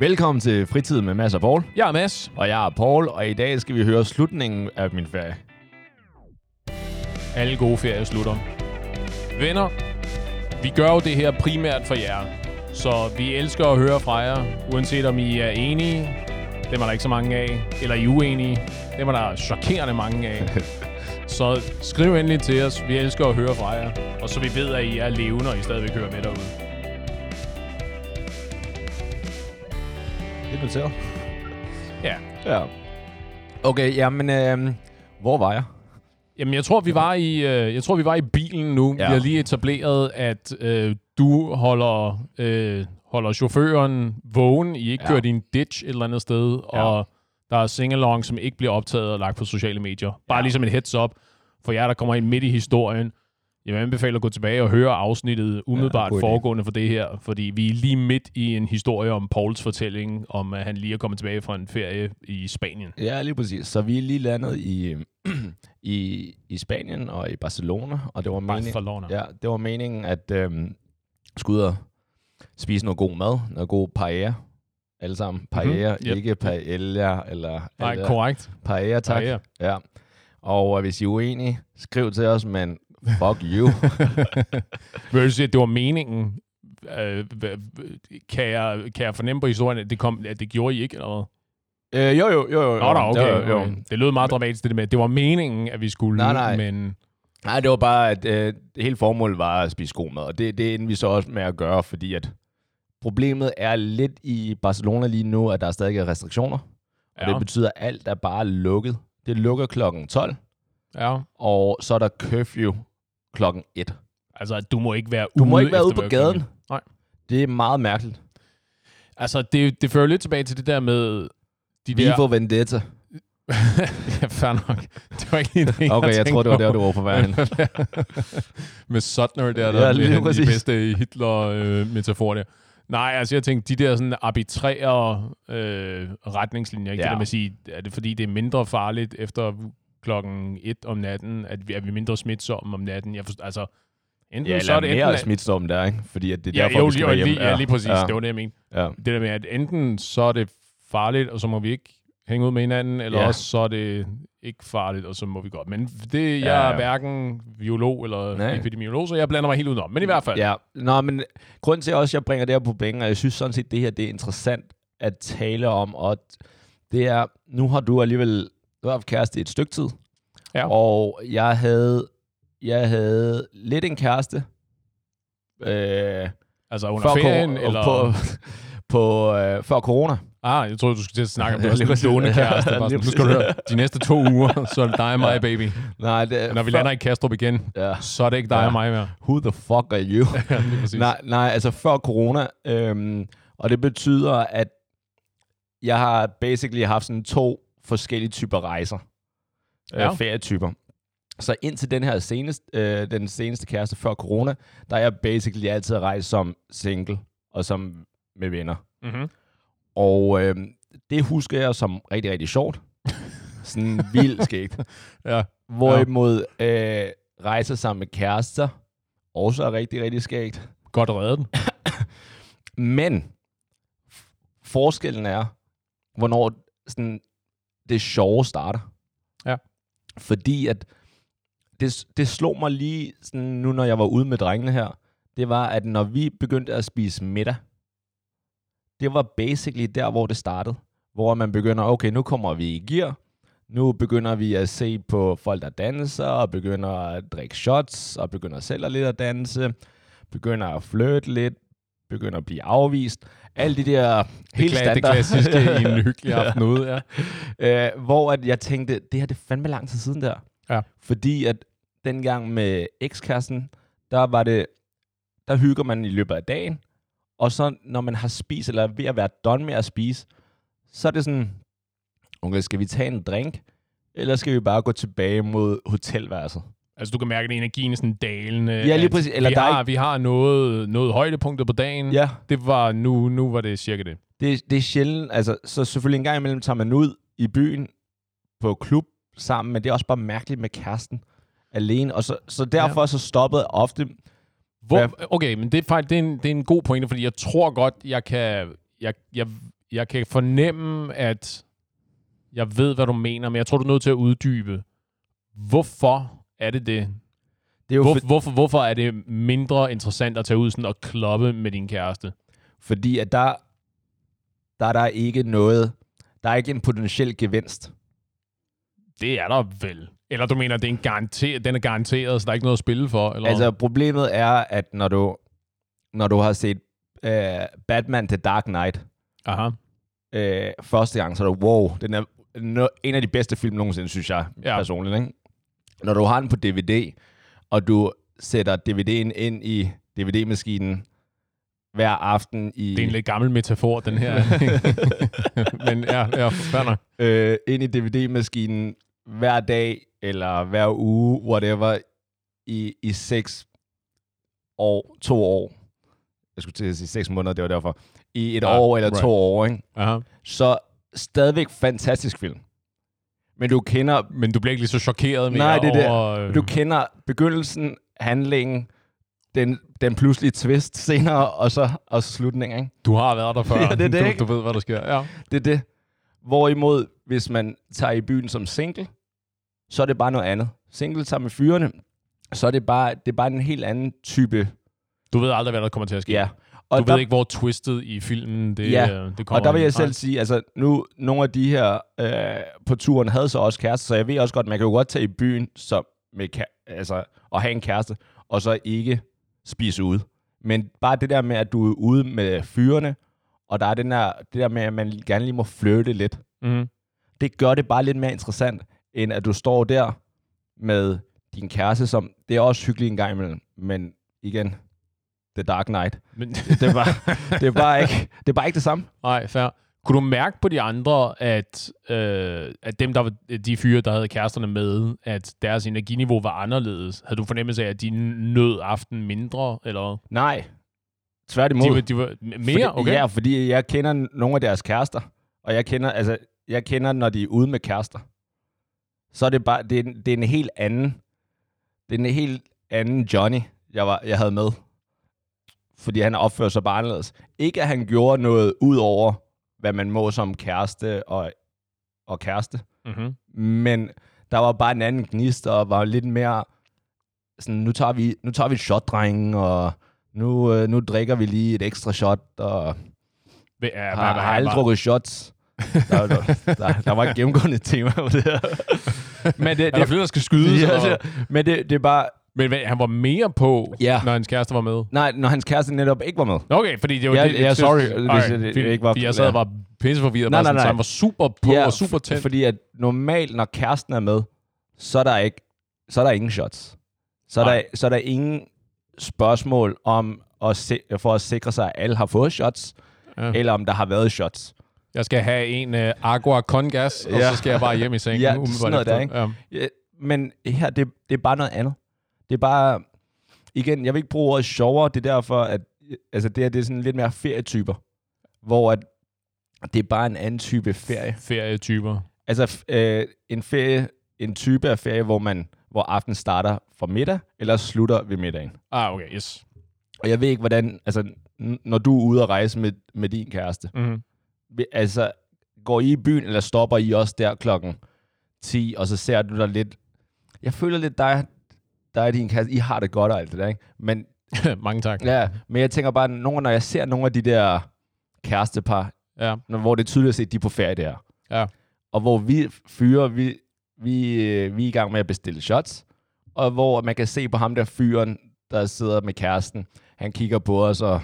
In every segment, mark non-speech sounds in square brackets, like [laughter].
Velkommen til Fritid med Mads og Paul. Jeg er Mads. Og jeg er Paul, og i dag skal vi høre slutningen af min ferie. Alle gode ferier slutter. Venner, vi gør jo det her primært for jer. Så vi elsker at høre fra jer, uanset om I er enige, dem er der ikke så mange af, eller I er uenige, dem er der chokerende mange af. [laughs] så skriv endelig til os, vi elsker at høre fra jer, og så vi ved, at I er levende, og I stadigvæk hører med derude. Det er noteret. Ja. Ja. Okay, jamen, øh, hvor var jeg? Jamen, jeg tror, vi var i, øh, jeg tror, vi var i bilen nu. Ja. Vi har lige etableret, at øh, du holder, øh, holder chaufføren vågen. I ikke Ja. i en ditch et eller andet sted, Ja. og der er singalong, som ikke bliver optaget og lagt på sociale medier. Bare Ja. ligesom et heads up for jer, der kommer ind midt i historien. Jeg vil anbefale at gå tilbage og høre afsnittet umiddelbart ja, foregående for det her, fordi vi er lige midt i en historie om Pauls fortælling, om at han lige er kommet tilbage fra en ferie i Spanien. Ja, lige præcis. Så vi er lige landet i, [clears throat] i, i Spanien og i Barcelona, og det var meningen, Barcelona. ja, det var meningen at øh, skulle ud og spise noget god mad, noget god paella. Alle sammen. Paella, Yep. ikke paella, eller... Nej, eller- korrekt. Paella, tak. Paella. Ja. Og øh, hvis I er uenige, skriv til os, men fuck you. [laughs] Vil du sige, at det var meningen? Øh, kan, jeg, kan jeg fornemme på historien, at det, kom, at det gjorde I ikke? Eller hvad? øh, jo, jo, jo, jo. Nå da, okay. Jo, jo. okay. Det lød meget dramatisk, det der med, det var meningen, at vi skulle, Nej, nej. men Nej, det var bare, at øh, det hele formålet var at spise god mad, og det, det endte vi så også med at gøre, fordi at problemet er lidt i Barcelona lige nu, at der stadig er restriktioner, og ja. det betyder, at alt er bare lukket. Det lukker klokken 12, ja. og så er der curfew klokken 1. Altså, du må ikke være Du ude må ikke være ude på gaden. Nej. Det er meget mærkeligt. Altså, det, det fører lidt tilbage til det der med de Vi der... får vendetta. [laughs] ja, fair nok. Det var ikke lige det, Okay, jeg tænkte tror, det var der, du var på vej hen. [laughs] med Suttner der, der Ja, lige blev de bedste Hitler-metaforer der. Nej, altså jeg tænkte, de der sådan arbitrære øh, retningslinjer, ikke? Ja. Det der med at sige, er det fordi, det er mindre farligt efter klokken 1 om natten, at vi er vi mindre smitsomme om natten? Jeg forstår, altså, enten Ja, så er det mere enten, smitsom der, ikke? Fordi at det er ja, derfor, jo, vi skal lige, være lige, hjemme. ja, lige præcis, Ja. det var det, jeg mente. Ja. Det der med, at enten så er det farligt, og så må vi ikke hænge ud med hinanden, eller Ja. også så er det ikke farligt, og så må vi godt. Men det, jeg Ja, er ja. hverken biolog eller Nej. epidemiolog, så jeg blander mig helt udenom. Men i hvert fald, Ja, Nå, men grunden til også, at jeg bringer det her på bænken, og jeg synes sådan set, det her det er interessant at tale om, og det er, nu har du alligevel du har haft kæreste i et stykke tid, Ja. og jeg havde, jeg havde lidt en kæreste, øh, altså under før, ferien, cor- eller... på, på, øh, før corona. Ah, jeg troede, du skulle til at snakke om det. [laughs] Var sådan en. Ja, Bare sådan, nu skal du høre, de næste to uger, så er det dig og mig, baby. Nej, det, Når vi før, lander i Kastrup igen, Ja, så er det ikke dig Ja. og mig mere. who the fuck are you? [laughs] Ja. Nej, nej, altså før corona. Øhm, og det betyder, at jeg har basically haft sådan to forskellige typer rejser. Ja. Ja. Øh, ferietyper. Så indtil den her seneste, øh, den seneste kæreste før corona, der er jeg basically altid rejst som single og som med venner. Mm-hmm. Og øh, det husker jeg som rigtig, rigtig sjovt. [laughs] Sådan vildt skægt. Ja. Hvorimod øh, rejser sammen med kærester også er rigtig, rigtig skægt. Godt reddet. Men forskellen er, hvornår sådan, det sjove starter. Ja. Fordi at det, det slog mig lige sådan, nu, når jeg var ude med drengene her, det var, at når vi begyndte at spise middag, det var basically der, hvor det startede. Hvor man begynder, okay, nu kommer vi i gear. Nu begynder vi at se på folk, der danser, og begynder at drikke shots, og begynder selv at lidt at danse, begynder at flirte lidt, begynder at blive afvist. Alle de der helt Kla- det standard. klassiske i en hyggelig [laughs] aften ude, ja. [laughs] øh, hvor at jeg tænkte, det her det er fandme lang tid siden der. Ja. Fordi at dengang med ekskæresten, der var det, der hygger man i løbet af dagen, og så når man har spist, eller er ved at være done med at spise, så er det sådan, okay, skal vi tage en drink, eller skal vi bare gå tilbage mod hotelværelset? Altså, du kan mærke, at energien er sådan dalende. Ja, lige præcis. Eller vi, der er har, vi har noget, noget højdepunkter på dagen. Ja, Det var nu, nu var det cirka det. det, det er sjældent, altså, så selvfølgelig en gang imellem tager man ud i byen på klub sammen, men det er også bare mærkeligt med kæresten alene, og så, så derfor ja. så stoppede ofte, Hvor, okay, men det er, faktisk, det, er en, det er en god pointe, fordi jeg tror godt, jeg kan... Jeg, jeg, jeg kan fornemme, at jeg ved, hvad du mener, men jeg tror, du er nødt til at uddybe. Hvorfor er det det? Det er jo Hvor, for, hvorfor, hvorfor er det mindre interessant at tage ud sådan og kloppe med din kæreste? fordi, at der, der er der ikke noget, der er ikke en potentiel gevinst. Det er der vel. Eller du mener, det er en garanter, den er garanteret, så der er ikke noget at spille for? Eller? Altså, problemet er, at når du, når du har set øh, Batman The Dark Knight Aha. øh, første gang, så er du, wow, den er no, en af de bedste film nogensinde, synes jeg ja. personligt. Ikke? Når du har den på DVD, og du sætter DVD'en ind i DVD-maskinen hver aften i, Det er en lidt gammel metafor, den her. [laughs] Men ja, ja fair nok. øh, ind i DVD-maskinen hver dag, eller hver uge, whatever, i, i seks år, to år. Jeg skulle til at sige seks måneder, det var derfor. I et Ja, år eller right. to år, ikke? Aha. Så stadigvæk fantastisk film. Men du kender, Men du bliver ikke lige så chokeret mere Nej, det er det. over... øh, du kender begyndelsen, handlingen, den, den pludselige twist [laughs] senere, og så, og så slutningen, ikke? Du har været der før. [laughs] Ja, det er det, du, ikke? du ved, hvad der sker. Ja. Det er det. Hvorimod, hvis man tager i byen som single, så er det bare noget andet. Single sammen med fyrene, så er det bare, det er bare en helt anden type. Du ved aldrig, hvad der kommer til at ske. Ja. Og du der, ved ikke, hvor twistet i filmen det, Ja, øh, det kommer. og der vil ind. jeg selv sige, altså nu, nogle af de her øh, på turen havde så også kæreste, så jeg ved også godt, man kan jo godt tage i byen så med, altså, og have en kæreste, og så ikke spise ude. Men bare det der med, at du er ude med fyrene, og der er den der, det der med, at man gerne lige må flytte lidt, Mhm. det gør det bare lidt mere interessant, end at du står der med din kæreste, som det er også hyggeligt en gang imellem, men igen, The Dark Knight. Men, Det er bare, det bare, ikke, det bare ikke det samme. nej, fair. Kunne du mærke på de andre, at, øh, at dem, der var, de fyre, der havde kæresterne med, at deres energiniveau var anderledes? Havde du fornemmelse af, at de nød aften mindre? Eller Nej, tværtimod. de, var- de var mere? Fordi, Okay. Ja, fordi jeg kender nogle af deres kærester, og jeg kender, altså, jeg kender, når de er ude med kærester. Så er det bare, det er, en- det er en helt anden, det er en helt anden Johnny, jeg, var, jeg havde med. Fordi han opfører sig bare anderledes. Ikke at han gjorde noget ud over, hvad man må som kæreste og, og kæreste, Mm-hmm. men der var bare en anden gnist, og var lidt mere sådan, nu tager vi, nu tager vi et shot, drengen, og nu, øh, nu drikker vi lige et ekstra shot, og Ja, har, har aldrig drukket shots. Der, der, der, der var et gennemgående tema på det her. Men det, Er der det, flere, der skal skydes? ja, det, men det, det er bare... Men hvad, han var mere på, Ja. når hans kæreste var med? Nej, når hans kæreste netop ikke var med. Okay, fordi det var Ja, det, ja, sorry, hvis Alright, jeg- det ikke var- Fordi jeg sad og var pisseforvirret. Nej, bare nej, sådan, Så nej. han var super på og super tændt. Fordi at normalt, når kæresten er med, så er der ikke, så er der ingen shots. Så er, Nej. der, så er der ingen spørgsmål om at se, for at sikre sig, at alle har fået shots, Ja. eller om der har været shots. Jeg skal have en uh, Agua con gas, og Ja. så skal jeg bare hjem i sengen. [laughs] Ja, sådan noget der, efter. Ja. Ja, men her, det, det er bare noget andet. Det er bare, igen, jeg vil ikke bruge ordet sjovere, det er derfor, at altså det, her, det er sådan lidt mere ferietyper, hvor at det er bare en anden type ferie. Ferietyper. Altså øh, en ferie, en type af ferie, hvor man hvor aftenen starter fra middag, eller slutter ved middagen. Ah, okay, yes. Og jeg ved ikke, hvordan, altså, når du er ude at rejse med, med din kæreste, Mm-hmm. altså, går I i byen, eller stopper I også der klokken 10, og så ser du der lidt, jeg føler lidt, dig, dig og din kæreste, I har det godt og alt det der, ikke? Men, [laughs] Mange tak. ja, men jeg tænker bare, nogle, når jeg ser nogle af de der kærestepar, Ja. når, hvor det er tydeligt at se, at de er på ferie der. Ja. Og hvor vi fyre, vi, vi, øh, vi er i gang med at bestille shots, og hvor man kan se på ham der fyren, der sidder med kæresten, han kigger på os og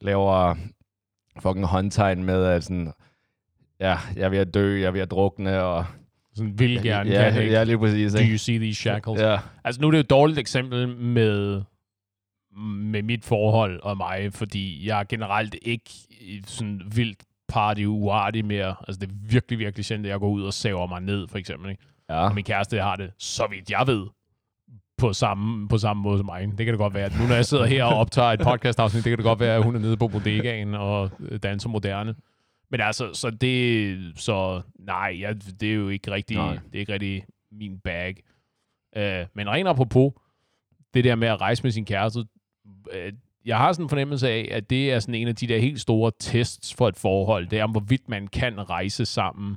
laver fucking håndtegn med, at sådan, ja, jeg er ved at dø, jeg er ved at drukne, og Sådan vil gerne, ja, kan ikke. ja, lige præcis. Do Ikke? you see these shackles? Ja, Altså nu er det jo et dårligt eksempel med, med mit forhold og mig, fordi jeg er generelt ikke sådan vildt party uartig mere. Altså det er virkelig, virkelig sjældent, at jeg går ud og saver mig ned, for eksempel. Ikke? ja. Og min kæreste har det, så vidt jeg ved, på samme, på samme måde som mig. Det kan det godt være, at nu når jeg sidder her og optager et podcast-afsnit, det kan det godt være, at hun er nede på bodegaen og danser moderne. Men altså, så det, så nej, jeg, det er jo ikke rigtig, Nej. det er ikke rigtig min bag. Uh, men rent apropos, det der med at rejse med sin kæreste, uh, jeg har sådan en fornemmelse af, at det er sådan en af de der helt store tests for et forhold. Det er, om hvorvidt man kan rejse sammen.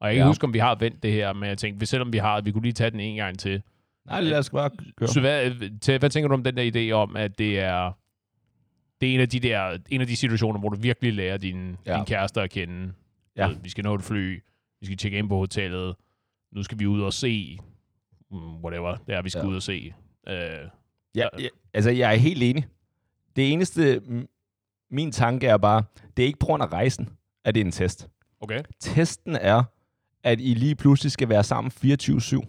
Og jeg kan Ja. ikke huske, om vi har vendt det her, men jeg tænkte, hvis selvom vi har, vi kunne lige tage den en gang til. Nej, lad os bare køre. Så hvad, til, hvad tænker du om den der idé om, at det er, det er en af de der, en af de situationer, hvor du virkelig lærer din, ja. Din kæreste at kende. Ja. Vi skal nå et fly, vi skal tjekke ind på hotellet, nu skal vi ud og se, mm, whatever det er, vi skal Ja. ud og se. Uh, Ja, ja, altså, jeg er helt enig. Det eneste, min tanke er bare, det er ikke på grund af rejsen, at det er en test. okay. Testen er, at I lige pludselig skal være sammen 24-7.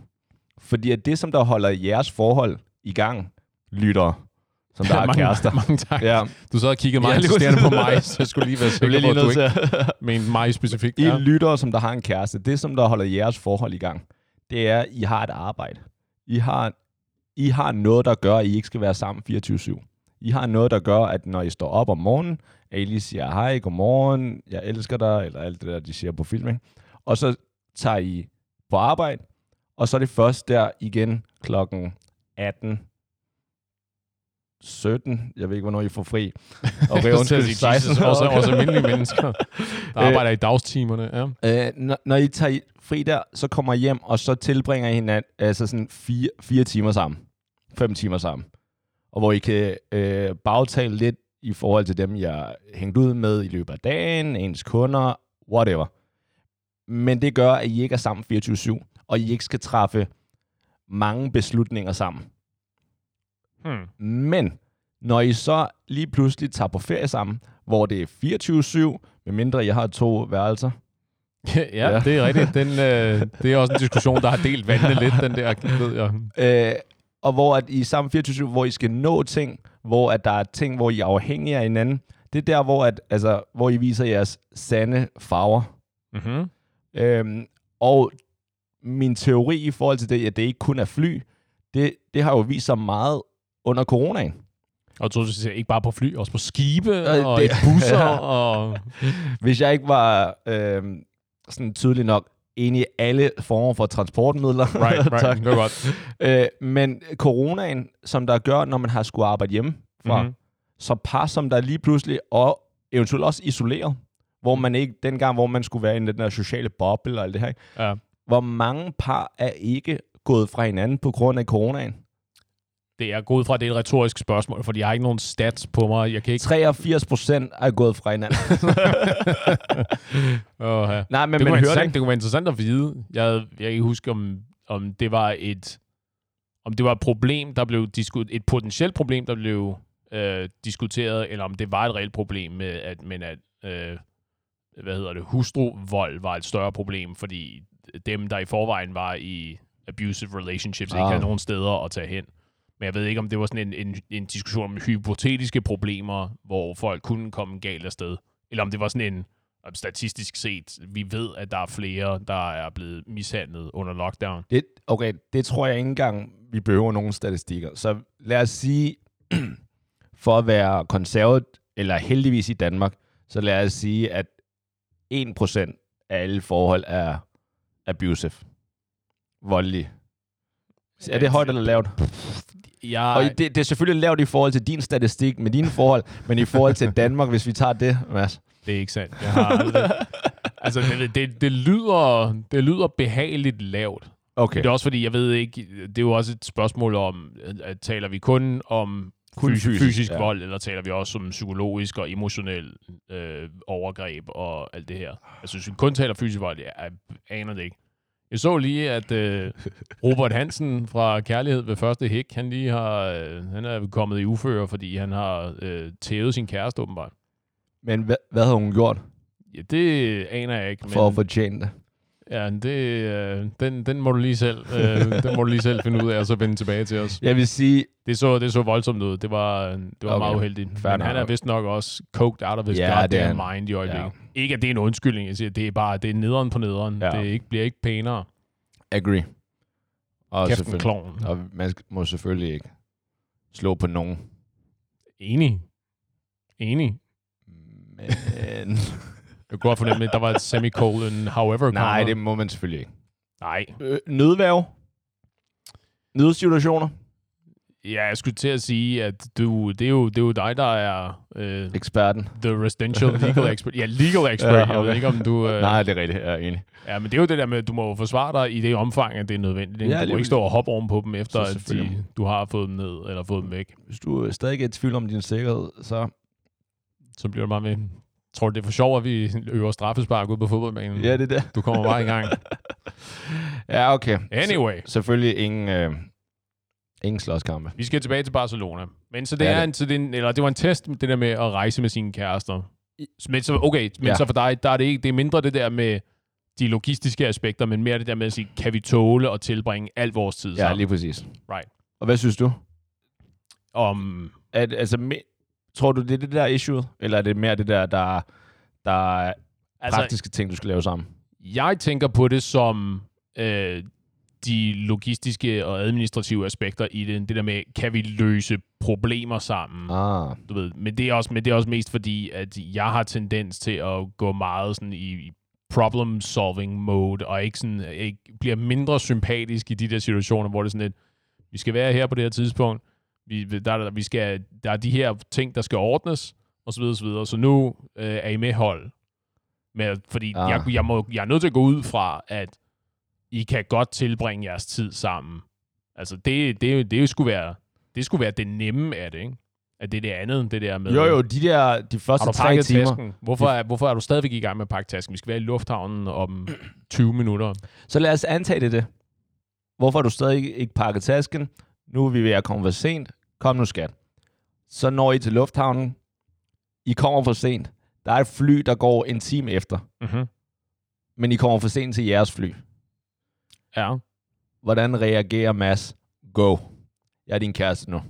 Fordi at det, som der holder jeres forhold i gang, lytter, som der er [laughs] mange, kærester. mange tak. Ja, Du sad og kiggede meget insisterende på mig, så jeg skulle lige være [laughs] sikker på, at du ikke mente mig specifikt. I Ja. lyttere, som der har en kæreste, det, som der holder jeres forhold i gang, det er, at I har et arbejde. I har, I har noget, der gør, at I ikke skal være sammen 24-7. I har noget, der gør, at når I står op om morgenen, at I lige siger, hej, godmorgen, jeg elsker dig, eller alt det der, de siger på film, ikke? Og så tager I på arbejde, og så er det først der igen klokken 18, 17, jeg ved ikke, hvornår I får fri. [laughs] Og at sige, 16. Jesus, også, Okay. også [laughs] almindelige mennesker, der Øh, arbejder i dagstimerne. Ja. Øh, når, når I tager fri der, så kommer I hjem, og så tilbringer I hinanden, altså sådan fire, fire timer sammen. Fem timer sammen. Og hvor I kan øh, bagtale lidt i forhold til dem, jeg har hængt ud med i løbet af dagen, ens kunder, whatever. Men det gør, at I ikke er sammen 24-7, og I ikke skal træffe mange beslutninger sammen. Hmm. Men når I så lige pludselig tager på ferie sammen, hvor det er 24-7, medmindre jeg har to værelser, [laughs] Ja, ja, det er rigtigt. Den, øh, det er også en diskussion, der har delt vandene lidt, den der, ved jeg. Øh, og hvor at I sammen 24 hvor I skal nå ting, hvor at der er ting, hvor I er afhængige af hinanden. Det er der, hvor, at, altså, hvor I viser jeres sande farver. Mm-hmm. Øhm, og min teori i forhold til det, at det ikke kun er fly, det, det har jo vist sig meget under coronaen. Og du ikke bare på fly, også på skibe Øh, og det- i busser. [laughs] Ja. og... Hvis jeg ikke var øhm, sådan tydelig nok enig i alle former for transportmidler. Right, right. [laughs] tak. det var godt. Øh, men coronaen, som der gør, når man har skulle arbejde hjemme fra, Mhm. mm-hmm. så par som der lige pludselig, og eventuelt også isoleret, hvor man ikke, dengang, hvor man skulle være i den der sociale boble og alt det her, ikke? Ja. hvor mange par er ikke gået fra hinanden på grund af coronaen? Det er gået fra, at det er et retorisk spørgsmål, fordi jeg har ikke nogen stats på mig. Jeg kan ikke... 83 procent er gået fra hinanden. [laughs] Oh, ja. Nej, men det, kunne man hører interessant, det. det kunne være interessant at vide. Jeg, jeg kan ikke huske, om, om det var et om det var et problem, der blev diskuteret, et potentielt problem, der blev øh, diskuteret, eller om det var et reelt problem med, at, men at øh, hvad hedder det, hustruvold var et større problem, fordi dem, der i forvejen var i abusive relationships, ah. ikke havde nogen steder at tage hen. Men jeg ved ikke, om det var sådan en, en, en diskussion om hypotetiske problemer, hvor folk kunne komme galt afsted. Eller om det var sådan en, statistisk set, vi ved, at der er flere, der er blevet mishandlet under lockdown. det. Okay, det tror jeg ikke engang, vi behøver nogen statistikker. Så lad os sige, [clears throat] for at være konservativt, eller heldigvis i Danmark, så lad os sige, at 1% af alle forhold er abusive. Voldelige. Er det højt eller lavt? Jeg, Og det, det er selvfølgelig lavt i forhold til din statistik med dine forhold, men i forhold til Danmark, hvis vi tager det, Mads. Det er ikke sandt. Jeg har aldrig... altså, det, det, det, lyder, det lyder behageligt lavt. Okay. Det er også fordi, jeg ved ikke, det er jo også et spørgsmål om, at taler vi kun om Kun fysisk, fysisk, fysisk ja. vold, eller taler vi også om psykologisk og emotionel øh, overgreb og alt det her. Jeg synes, vi kun taler fysisk vold, jeg, jeg aner det ikke. Jeg så lige, at øh, Robert Hansen fra Kærlighed ved første hik, han lige har, øh, han er kommet i uføre, fordi han har øh, tævet sin kæreste åbenbart. Men hvad, hvad havde hun gjort Ja, det aner jeg ikke. for at fortjene det? Ja, det, øh, den, den må du lige selv, øh, den må du lige selv finde ud af, og så vende tilbage til os. Jeg vil sige, Det så, det så voldsomt ud. Det var, det var Okay. meget uheldigt. Fair Men han er vist nok også coked out of his Ja, goddamn mind i øjeblikket. Ja. Ikke, at det er en undskyldning. Jeg siger, det er bare, det er nederen på nederen. Ja. Det ikke, bliver ikke pænere. agree. Og, Kæft en klovn. og man må selvfølgelig ikke slå på nogen. Enig. Enig. Men... Jeg kunne godt fornemme, at der var et semicolon, however. Nej, comma. det må man selvfølgelig ikke. Nej. Øh, nødværv? Nødsituationer? Ja, jeg skulle til at sige, at du, det, er jo, det er jo dig, der er øh, Eksperten. the residential legal expert. Ja, legal expert. Ja, ja, Jeg okay. ved ikke, om du... Øh, Nej, det er rigtigt. Jeg er enig. Ja, men det er jo det der med, at du må jo forsvare dig i det omfang, at det er nødvendigt. Ja, du må ikke stå og hoppe ovenpå dem, efter at de, du har fået dem ned, eller fået dem væk. Hvis du stadig er i tvivl om din sikkerhed, så... Så bliver det bare med... Tror, det er for sjovt, at vi øver straffespark ude på fodboldbanen. Ja, det er det. Du kommer bare i gang. [laughs] Ja, okay. Anyway, Så, selvfølgelig ingen, øh, ingen slåskampe. vi skal tilbage til Barcelona. Men så det, Ja, er det- en, så det, er en, eller det var en test, det der med at rejse med sine kærester. Men så, okay, men Ja. så for dig, der er det, ikke, det er mindre det der med de logistiske aspekter, men mere det der med at sige, kan vi tåle at tilbringe al vores tid Ja, sammen? lige præcis. Right. Og hvad synes du? Om, At, altså, tror du, det er det der issue? Eller er det mere det der, der, der er altså, praktiske ting, du skal lave sammen? Jeg tænker på det som øh, de logistiske og administrative aspekter i det. Det der med, kan vi løse problemer sammen? Ah, Du ved. Men, det er også, men det er også mest fordi, at jeg har tendens til at gå meget sådan i, i problem-solving mode, og ikke, sådan, ikke bliver mindre sympatisk i de der situationer, hvor det er sådan lidt, vi skal være her på det her tidspunkt, vi, der, der, vi skal, der er de her ting, der skal ordnes, og så videre, så videre. Så nu øh, er I med hold. Med, fordi Ah. jeg, jeg, må, jeg er nødt til at gå ud fra, at I kan godt tilbringe jeres tid sammen. Altså, det, det, det, skulle være, det skulle være det nemme af det, ikke? At det er det andet, det der med... jo, jo, de der de første tre timer. tasken? Hvorfor er, hvorfor er du stadigvæk i gang med at pakke tasken? Vi skal være i lufthavnen om 20 minutter. Så lad os antage det. det. Hvorfor har du stadig ikke pakket tasken? Nu er vi ved at komme for sent. Kom nu, skat. Så når I til lufthavnen. I kommer for sent. Der er et fly, der går en time efter. Mm-hmm. Men I kommer for sent til jeres fly. Ja. Hvordan reagerer Mads? Go. Jeg er din kæreste nu.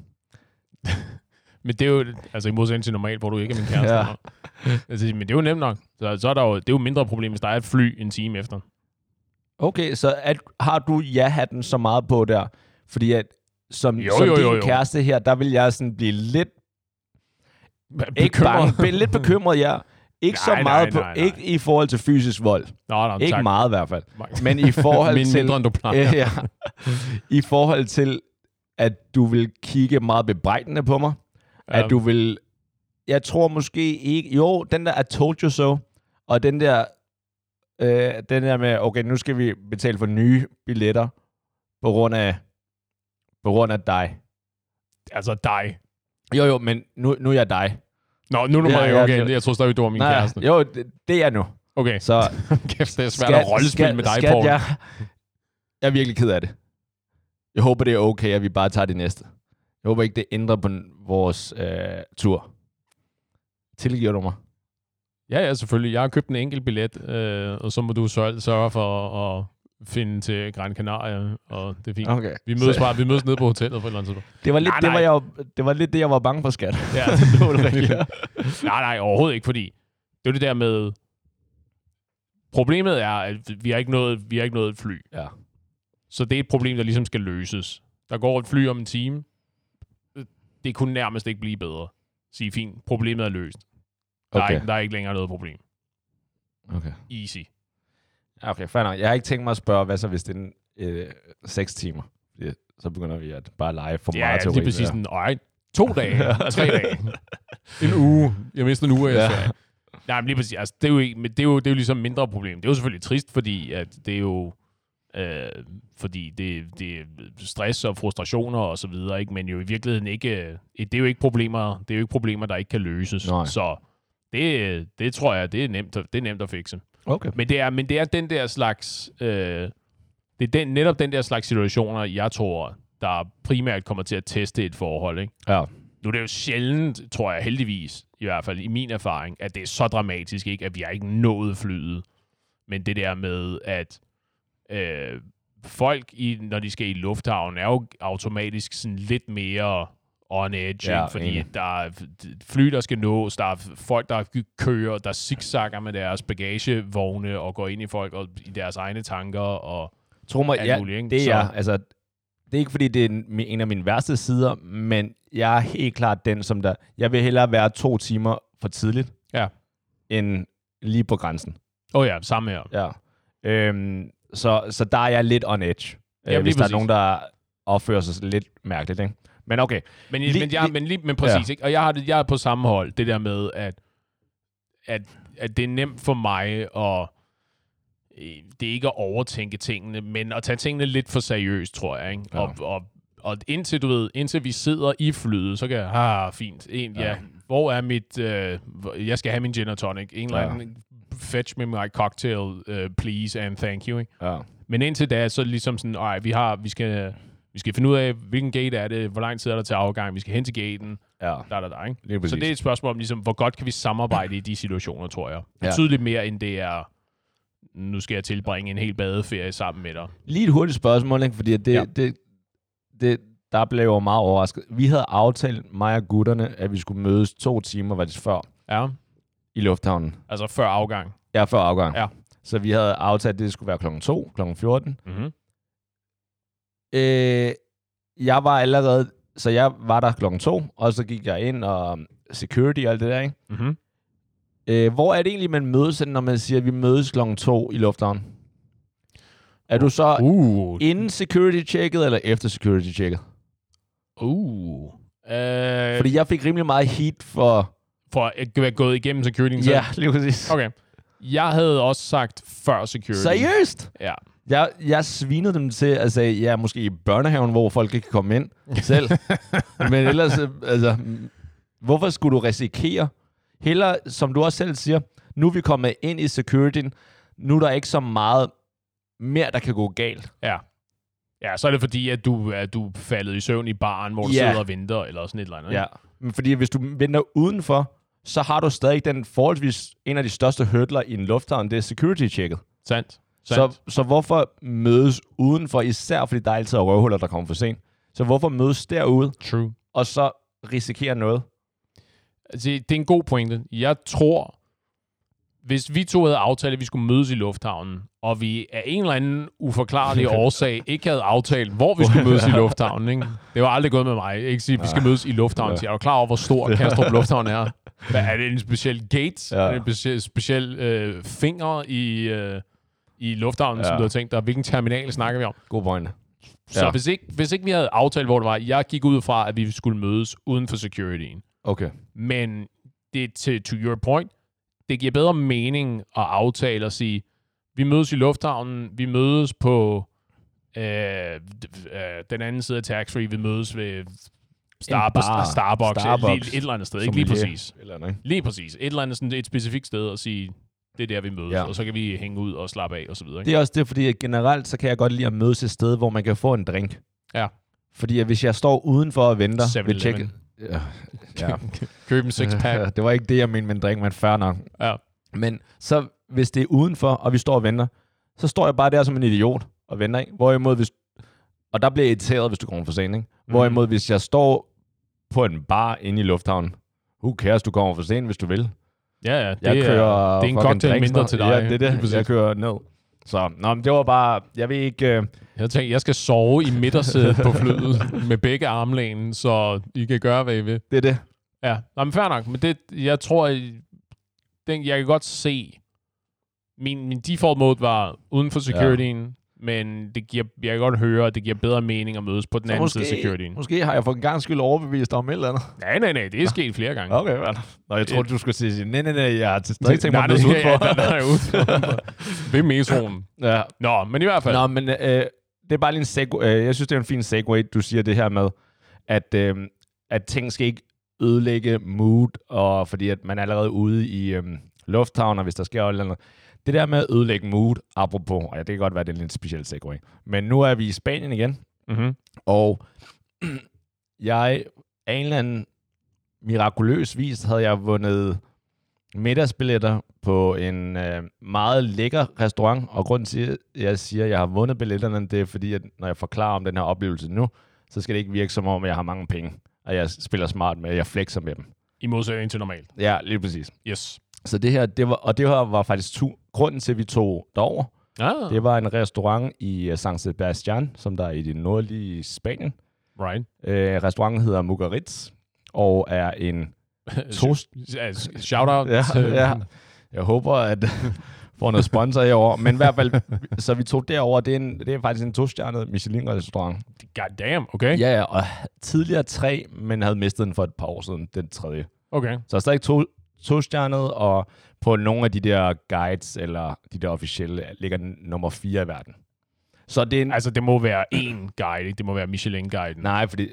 [laughs] Men det er jo, altså i modsætning til normalt, hvor du ikke er min kæreste. Ja. altså, men det er jo nemt nok. Så, så er der jo, det er jo mindre problem, hvis der er et fly en time efter. Okay, så at, har du ja-hatten så meget på der? Fordi at som, Jo, som jo, din jo, jo. kæreste her, der vil jeg sådan blive lidt, ikke Bekymret. bange, [laughs] be- lidt bekymret, ja. Ikke så Nej, meget nej, på, nej, nej. ikke i forhold til fysisk vold. Nå, nå, Ikke tak. meget i hvert fald. Men i forhold [laughs] Min, til... mindre, du plejer. [laughs] ja, I forhold til, at du vil kigge meget bebrejdende på mig. Ja. At du vil... Jeg tror måske ikke... Jo, den der I told you so, og den der... Øh, den der med, okay, nu skal vi betale for nye billetter på grund af, på grund af dig. Altså dig. Jo, jo, men nu, nu er jeg dig. Nå, nu er du mig. Okay, det- jeg tror stadig, du var min Nej, kæreste. jo, det, det er jeg nu. Okay, Så [laughs] kæft, det er svært at rollespille med dig, skat, Paul. Jeg, jeg er virkelig ked af det. Jeg håber, det er okay, at vi bare tager det næste. Jeg håber ikke, det ændrer på vores øh, tur. Tilgiver du mig? Ja, ja, selvfølgelig. Jeg har købt en enkelt billet, øh, og så må du sørge, sørge for at finde til Gran Canaria, og det er fint. Okay. Vi mødes Så- bare, vi mødes nede på hotellet på et eller andet tidspunkt. Det var lidt, Nej, det, var nej. jeg, jo- det var lidt det, jeg var bange for, skat. Ja, det var det [laughs] rigtige. nej, nej, overhovedet ikke, fordi det er det der med... Problemet er, at vi har ikke nået, vi har ikke nået et fly. Ja. Så det er et problem, der ligesom skal løses. Der går et fly om en time. Det kunne nærmest ikke blive bedre. Sige, fint, problemet er løst. Der, okay. er, ikke, der er ikke længere noget problem. okay. Easy. Ja, Okay, fair nok. Jeg har ikke tænkt mig at spørge, hvad så hvis det er øh, 6 timer? Fordi Så begynder vi at bare lege for Ja, meget ja teori. lige præcis sådan, alright, to dage, tre dage, en uge. Jeg mister en uge, jeg Ja. ja. Nej, men lige præcis. Altså, det, er jo ikke, men det, er jo, det er jo ligesom mindre problem. Det er jo selvfølgelig trist, fordi at det er jo... Øh, fordi det, det er stress og frustrationer og så videre, ikke? men jo i virkeligheden ikke, øh, det er jo ikke problemer, det er jo ikke problemer, der ikke kan løses. Nej. Så det, det tror jeg, det er nemt, at- det er nemt at fikse. Okay. Men det er, men det er den der slags, øh, det er den, netop den der slags situationer, jeg tror, der primært kommer til at teste et forhold. Ikke? Ja. Nu er det jo sjældent, tror jeg heldigvis, i hvert fald i min erfaring, at det er så dramatisk, ikke, at vi har ikke nået flyet. Men det der med, at øh, folk, i, når de skal i lufthavnen, er jo automatisk sådan lidt mere on edge, Ja, ikke? fordi enig. der er fly, der skal nås, der er folk, der kører, der zigzagger med deres bagagevogne og går ind i folk og i deres egne tanker. Og, Tro mig, ja, muligt, ikke? det er Så- jeg. Altså, det er ikke, fordi det er en, en af mine værste sider, men jeg er helt klart den, som der... Jeg vil hellere være to timer for tidligt, Ja. end lige på grænsen. Åh oh ja, samme her. Ja. Øhm, så, så der er jeg lidt on edge, Jamen, øh, hvis der præcis. er nogen, der opfører sig lidt mærkeligt. Ikke? Men okay. Men, Lige- men, jeg, men, lige, men præcis, ja. ikke? Og jeg, har det, jeg er på samme hold, det der med, at, at, at det er nemt for mig at... Det er ikke at overtænke tingene, men at tage tingene lidt for seriøst, tror jeg. Ikke? Ja. Og, og, og indtil, du ved, indtil vi sidder i flyet, så kan jeg, ah, fint, en, ja. Ja. ja, hvor er mit, øh, jeg skal have min gin og tonic, en eller Ja. anden, fetch me my cocktail, uh, please and thank you, ikke? Ja. Men indtil da, så er det ligesom sådan, ej, vi, har, vi, skal, vi skal finde ud af, hvilken gate er det, hvor lang tid er der til afgang, vi skal hen til gaten, Ja, der, der, der, ikke? lige præcis. Så det er et spørgsmål om, ligesom, hvor godt kan vi samarbejde i de situationer, tror jeg. Ja. Betydeligt mere, end det er, nu skal jeg tilbringe en hel badeferie sammen med dig. Lige et hurtigt spørgsmål, ikke? fordi det, Ja. ja. det, det, der blev jeg jo meget overrasket. Vi havde aftalt, mig og gutterne, at vi skulle mødes to timer var det før Ja, i lufthavnen. altså før afgang. Ja, før afgang. Ja. Så vi havde aftalt, at det skulle være klokken 2, klokken 14. Mm-hmm. Øh, jeg var allerede, så jeg var der klokken 2, og så gik jeg ind og um, security og alt det der, ikke? Mm-hmm. Øh, hvor er det egentlig, man mødes, når man siger, at vi mødes klokken 2 i lufthavnen? Er du så Uh. inden security-checket, eller efter security-checket? Uh. Øh, Fordi jeg fik rimelig meget heat for... For at være gået igennem security. Ja, lige præcis. Okay. Jeg havde også sagt før security. Seriøst? Ja. Jeg, jeg svinede dem til at sige, ja, måske i børnehaven, hvor folk ikke kan komme ind selv. [laughs] Men ellers, øh, altså, hvorfor skulle du risikere? Heller, som du også selv siger, nu er vi kommet ind i securityen, nu er der ikke så meget mere, der kan gå galt. Ja. Ja, så er det fordi, at du, at du er faldet i søvn i baren, hvor du Ja. sidder og venter, eller sådan et eller andet. ikke? Ja. Men fordi hvis du venter udenfor, så har du stadig den forholdsvis en af de største hurdler i en lufthavn, det er security-checket. Sandt. Så, så hvorfor mødes udenfor, især fordi der er altid er røvhuller, der kommer for sent. Så hvorfor mødes derude, True. og så risikere noget? Altså, det er en god pointe. Jeg tror, hvis vi to havde aftalt, at vi skulle mødes i lufthavnen, og vi af en eller anden uforklarlig [laughs] årsag ikke havde aftalt, hvor vi skulle mødes i [laughs] lufthavnen. Ikke? Det var aldrig gået med mig. Ikke sige, at vi skal mødes i lufthavnen. Så er du klar over, hvor stor Kastrup [laughs] Lufthavn er? Hvad, er det en speciel gate? Ja. Er det en speciel, speciel øh, finger i, øh, i lufthavnen, ja. som du har tænkt dig? Hvilken terminal snakker vi om? God pointe. Så Ja. hvis, ikke, hvis ikke vi havde aftalt, hvor det var, jeg gik ud fra, at vi skulle mødes uden for securityen. Okay. Men det til to your point, det giver bedre mening at aftale og sige, vi mødes i lufthavnen, vi mødes på øh, øh, den anden side af tax-free, vi mødes ved Starbucks, bar. Starbucks, Starbucks. Et, et eller andet sted. Ikke lige præcis. Eller noget. Lige præcis. Et eller andet sådan et specifikt sted og sige, det er der, vi mødes, Ja. og så kan vi hænge ud og slappe af og så videre. Ikke? Det er også det, fordi generelt, så kan jeg godt lide at mødes et sted, hvor man kan få en drink. Ja. Fordi at hvis jeg står udenfor og venter 7-Eleven. ved tjekke... Ja. [laughs] ja. Køb en six-pack. [laughs] det var ikke det, jeg mente med en drink, men fair nok. Ja. Men så hvis det er udenfor, og vi står og venter, så står jeg bare der som en idiot og venter. Ikke? Hvorimod hvis... Og der bliver jeg irriteret, hvis du kommer for sent. Ikke? Mhm. Hvorimod hvis jeg står på en bar inde i lufthavnen, who cares, du kommer for sent, hvis du vil. Ja, ja. Det, Jeg er, kører det er en cocktail drinks mindre til dig. Ja, det er det. Jeg kører ned. Så, nå, men det var bare, jeg ved ikke, øh, Jeg tænkte, jeg skal sove i midtersædet på flyet [laughs] med begge armlænen, så I kan gøre, hvad I vil. det er det. Ja, Nå, men fair nok. Men det, jeg tror, jeg, den, jeg kan godt se, min, min default mode var uden for securityen. Men det giver, jeg kan godt høre, at det giver bedre mening at mødes på den Så anden side af securityen. måske har jeg for en gang skyld overbevist dig om et eller andet. Nej, nej, nej, det er sket flere gange. Okay, hvad? Nå, jeg troede, du skulle sige, nej, nej, nej, jeg har til stadig tænkt mig at mødes udenfor. ja, nej, nej, udenfor. [laughs] Ved metroen. Ja. Nå, men i hvert fald. Nå, men øh, det er bare lige en seg- øh, jeg synes, det er en fin segue, du siger det her med, at, øh, at ting skal ikke ødelægge mood, og fordi at man er allerede ude i øh, lufthavn, og hvis der sker et eller andet. Det der med at ødelægge mood, apropos, og ja, det kan godt være, det er en lidt speciel segue, men nu er vi i Spanien igen, Mm-hmm. og [clears throat] jeg af en eller anden mirakuløs vis havde jeg vundet middagsbilletter på en øh, meget lækker restaurant, og grunden til, at jeg siger, at jeg har vundet billetterne, det er fordi, at når jeg forklarer om den her oplevelse nu, så skal det ikke virke som om, at jeg har mange penge, og jeg spiller smart med, at jeg flexer med dem. I modsætning til normalt. Ja, lige præcis. Yes. Så det her, det var, og det her var faktisk to, grunden til, at vi tog derover. Ah, Det var en restaurant i uh, San Sebastian, som der er i det nordlige Spanien. right. Øh, restauranten hedder Mugaritz, og er en [laughs] toast... Shout out. Ja, ja. Jeg håber, at [laughs] får noget sponsor herovre. Men i hvert fald, så vi tog derover. Det er, en, det er faktisk en to-stjernet Michelin-restaurant. God damn, okay. Ja, ja, og tidligere tre, men havde mistet den for et par år siden, den tredje. Okay. Så stadig to, to-stjernet, og på nogle af de der guides, eller de der officielle, ligger den nummer fire i verden. Så det er en, Altså, det må være én guide, ikke? Det må være Michelin-guiden. nej, fordi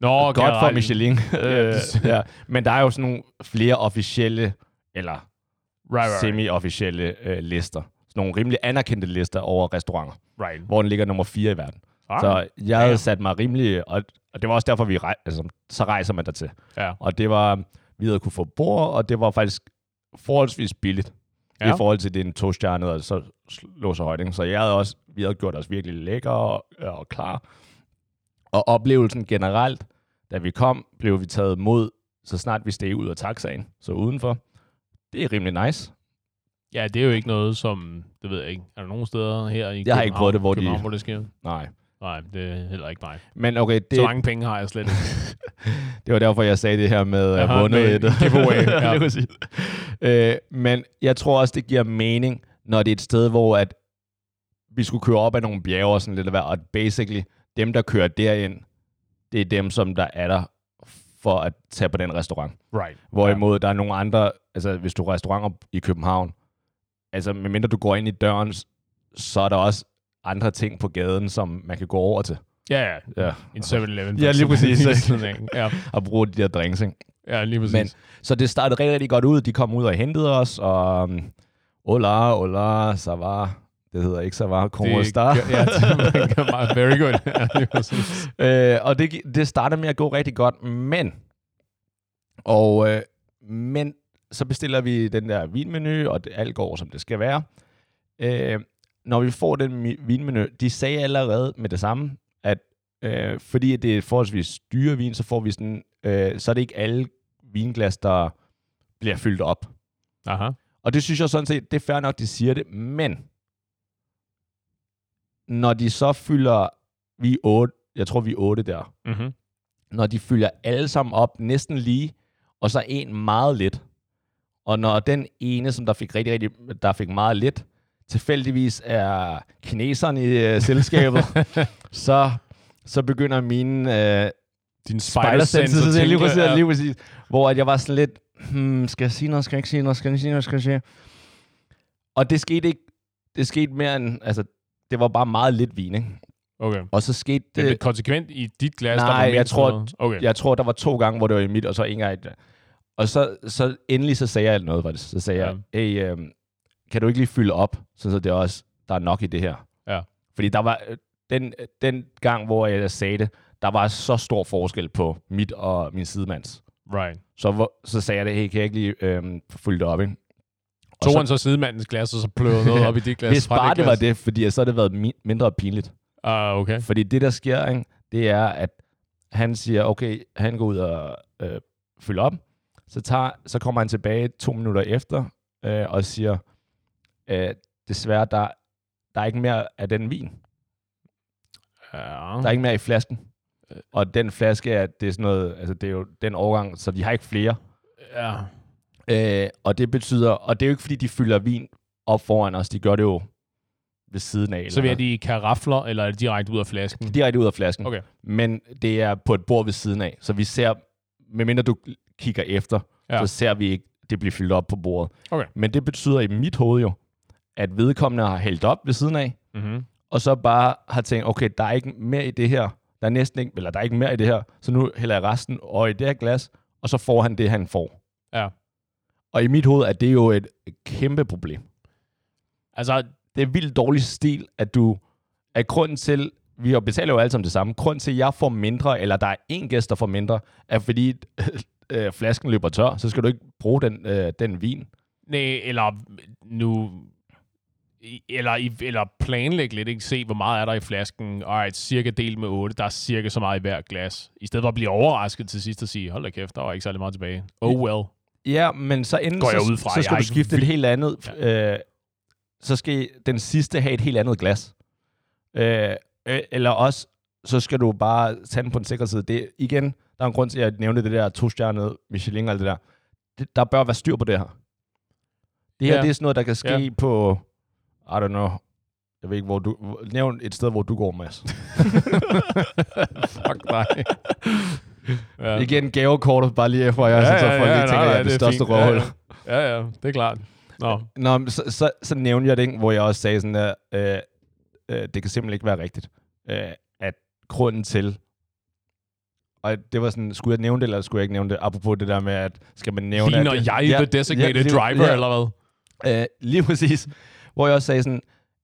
Nå, godt for generelt. Michelin. [laughs] øh, ja. Men der er jo sådan nogle flere officielle, eller Right, right, right. semi-officielle øh, lister. Sådan nogle rimelig anerkendte lister over restauranter, right. hvor den ligger nummer 4 i verden. Ah, Så jeg havde Ja. sat mig rimelig, og, og det var også derfor, vi rej, altså, så rejser man der til. Ja. Og det var, vi havde kunne få bord, og det var faktisk forholdsvis billigt ja. I forhold til det en to-stjernet, og så lå så højt. Ikke? Så jeg havde også, vi havde gjort os virkelig lækre og, og klar. Og oplevelsen generelt, da vi kom, blev vi taget mod, så snart vi steg ud af taxaen, så udenfor. Det er rimelig nice. Ja, det er jo ikke noget, som... Det ved jeg ikke. Er der nogen steder her i Jeg har ikke prøvet det, hvor de- hvor det sker? Nej. Nej, det er heller ikke mig. Men okay, det, Så mange penge har jeg slet ikke. [laughs] [laughs] Det var derfor, jeg sagde det her med at Aha, have vundet et. giveaway, [laughs] ja. Øh, men jeg tror også, det giver mening, når det er et sted, hvor at vi skulle køre op ad nogle bjerge og sådan lidt af hver, og basically, dem, der kører derind, det er dem, som der er der for at tage på den restaurant. Right. Hvorimod ja. der er nogle andre, altså hvis du er restauranter i København, altså medmindre du går ind i døren, så er der også andre ting på gaden, som man kan gå over til. Ja, ja. Ja. En 7-Eleven. Ja, lige præcis. [laughs] ja. [laughs] Og bruge de der drinks, ikke? ja, lige præcis. Men, så det startede rigtig, rigtig godt ud. De kom ud og hentede os, og um, hola, hola, ça va. Det hedder ikke ça va, como det, está. Ja, det kan meget. [laughs] Very good. Ja, øh, og det, det startede med at gå rigtig godt, men, og, øh, men så bestiller vi den der vinmenu, og det, alt går, som det skal være. Øh, når vi får den vinmenu, de sagde allerede med det samme, øh, fordi det er forholdsvis dyre vin, så får vi sådan, øh, så er det ikke alle vinglas, der bliver fyldt op. Aha. Og det synes jeg sådan set, det er fair nok, de siger det, men når de så fylder, vi er otte, jeg tror vi er otte der, Mm-hmm. når de fylder alle sammen op næsten lige, og så en meget lidt, og når den ene, som der fik rigtig, rigtig, der fik meget lidt, tilfældigvis er kineseren i øh, selskabet, [laughs] så, så begynder mine øh, Din spider senses, senses lige præcis, ja. lige præcis, hvor at jeg var sådan lidt, hmm, skal jeg sige noget, skal jeg ikke sige noget, skal jeg sige noget, skal jeg sige Og det skete ikke, det skete mere end, altså, det var bare meget lidt vin, ikke? Okay. Og så skete Det er det, konsekvent i dit glas, Nej, der var jeg tror- noget. Okay. jeg tror, der var to gange, hvor det var i mit, og så en gang Og så, så endelig så sagde jeg noget faktisk. Så sagde Ja. jeg, hey, øhm, kan du ikke lige fylde op, så så det også, der er nok i det her. Ja. Fordi der var, øh, den, den gang, hvor jeg sagde det, der var så stor forskel på mit og min sidemands. Right. Så, hvor, så sagde jeg det, hey, kan jeg ikke lige øhm, fylde det op, ikke? Og Tog så- han så sidemandens glas, og så pløvede noget op i dit [laughs] glas? Hvis bare det var glas? det, fordi så havde det været mi- mindre pinligt. Ah, okay. Fordi det, der sker, ikke, det er, at han siger, okay, han går ud og øh, fylder op. Så, tager, så kommer han tilbage to minutter efter øh, og siger, øh, desværre, der, der er ikke mere af den vin. Ja. Der er ikke mere i flasken. Og den flaske er, det er sådan noget, altså det er jo den årgang, så de har ikke flere. ja. Øh, og det betyder, og det er jo ikke fordi, de fylder vin op foran os, de gør det jo ved siden af. Så er de i karafler, eller er det direkte ud af flasken? direkte ud af flasken. Okay. Men det er på et bord ved siden af. Så vi ser, medmindre du kigger efter, ja. så ser vi ikke, det bliver fyldt op på bordet. Okay. Men det betyder i mit hoved jo, at vedkommende har hældt op ved siden af, Mm-hmm. Og så bare har tænkt, okay, der er ikke mere i det her. Der er næsten ikke, eller der er ikke mere i det her, så nu hælder jeg resten over i det her glas, og så får han det, han får. Ja. Og i mit hoved er det jo et kæmpe problem. Altså, det er vildt dårlig stil, at du, at grunden til, vi betaler jo alle sammen det samme, grunden til, at jeg får mindre, eller der er en gæst, der får mindre, er fordi [laughs] øh, flasken løber tør, så skal du ikke bruge den, øh, den vin. nej, eller nu... Eller, eller planlægge lidt, ikke? Se, hvor meget er der i flasken. Alright, cirka del med 8. Der er cirka så meget i hver glas. I stedet for at blive overrasket til sidst og sige, hold da kæft, der var ikke særlig meget tilbage. Oh well. Ja, men så inden, Går jeg så, ud fra, så jeg skal er du skifte et vildt- helt andet, øh, så skal den sidste have et helt andet glas. Øh, øh, eller også, så skal du bare tage den på den sikre side. Det, igen, der er en grund til, at jeg nævnte det der to-stjernede Michelin og alt det der. Det, der bør være styr på det her. Det her, Ja. det er sådan noget, der kan ske Ja. på, I don't know, jeg ved ikke, hvor du, nævn et sted, hvor du går, Mads. [laughs] Fuck dig. ja. Ja. [laughs] Igen gavekortet, bare lige jeg ja, så, så folk ikke tænker, at jeg er det, største fint. røvhul. Ja, ja. ja, ja, det er klart. Nå, Nå, så, så, så nævnte jeg det, ikke, hvor jeg også sagde sådan der, øh, øh, det kan simpelthen ikke være rigtigt, øh, at grunden til, og det var sådan, skulle jeg nævne det, eller skulle jeg ikke nævne det, apropos det der med, at skal man nævne... ligner at, jeg the designated lige- driver, ja, eller hvad? Øh, lige præcis. Hvor jeg også sagde sådan,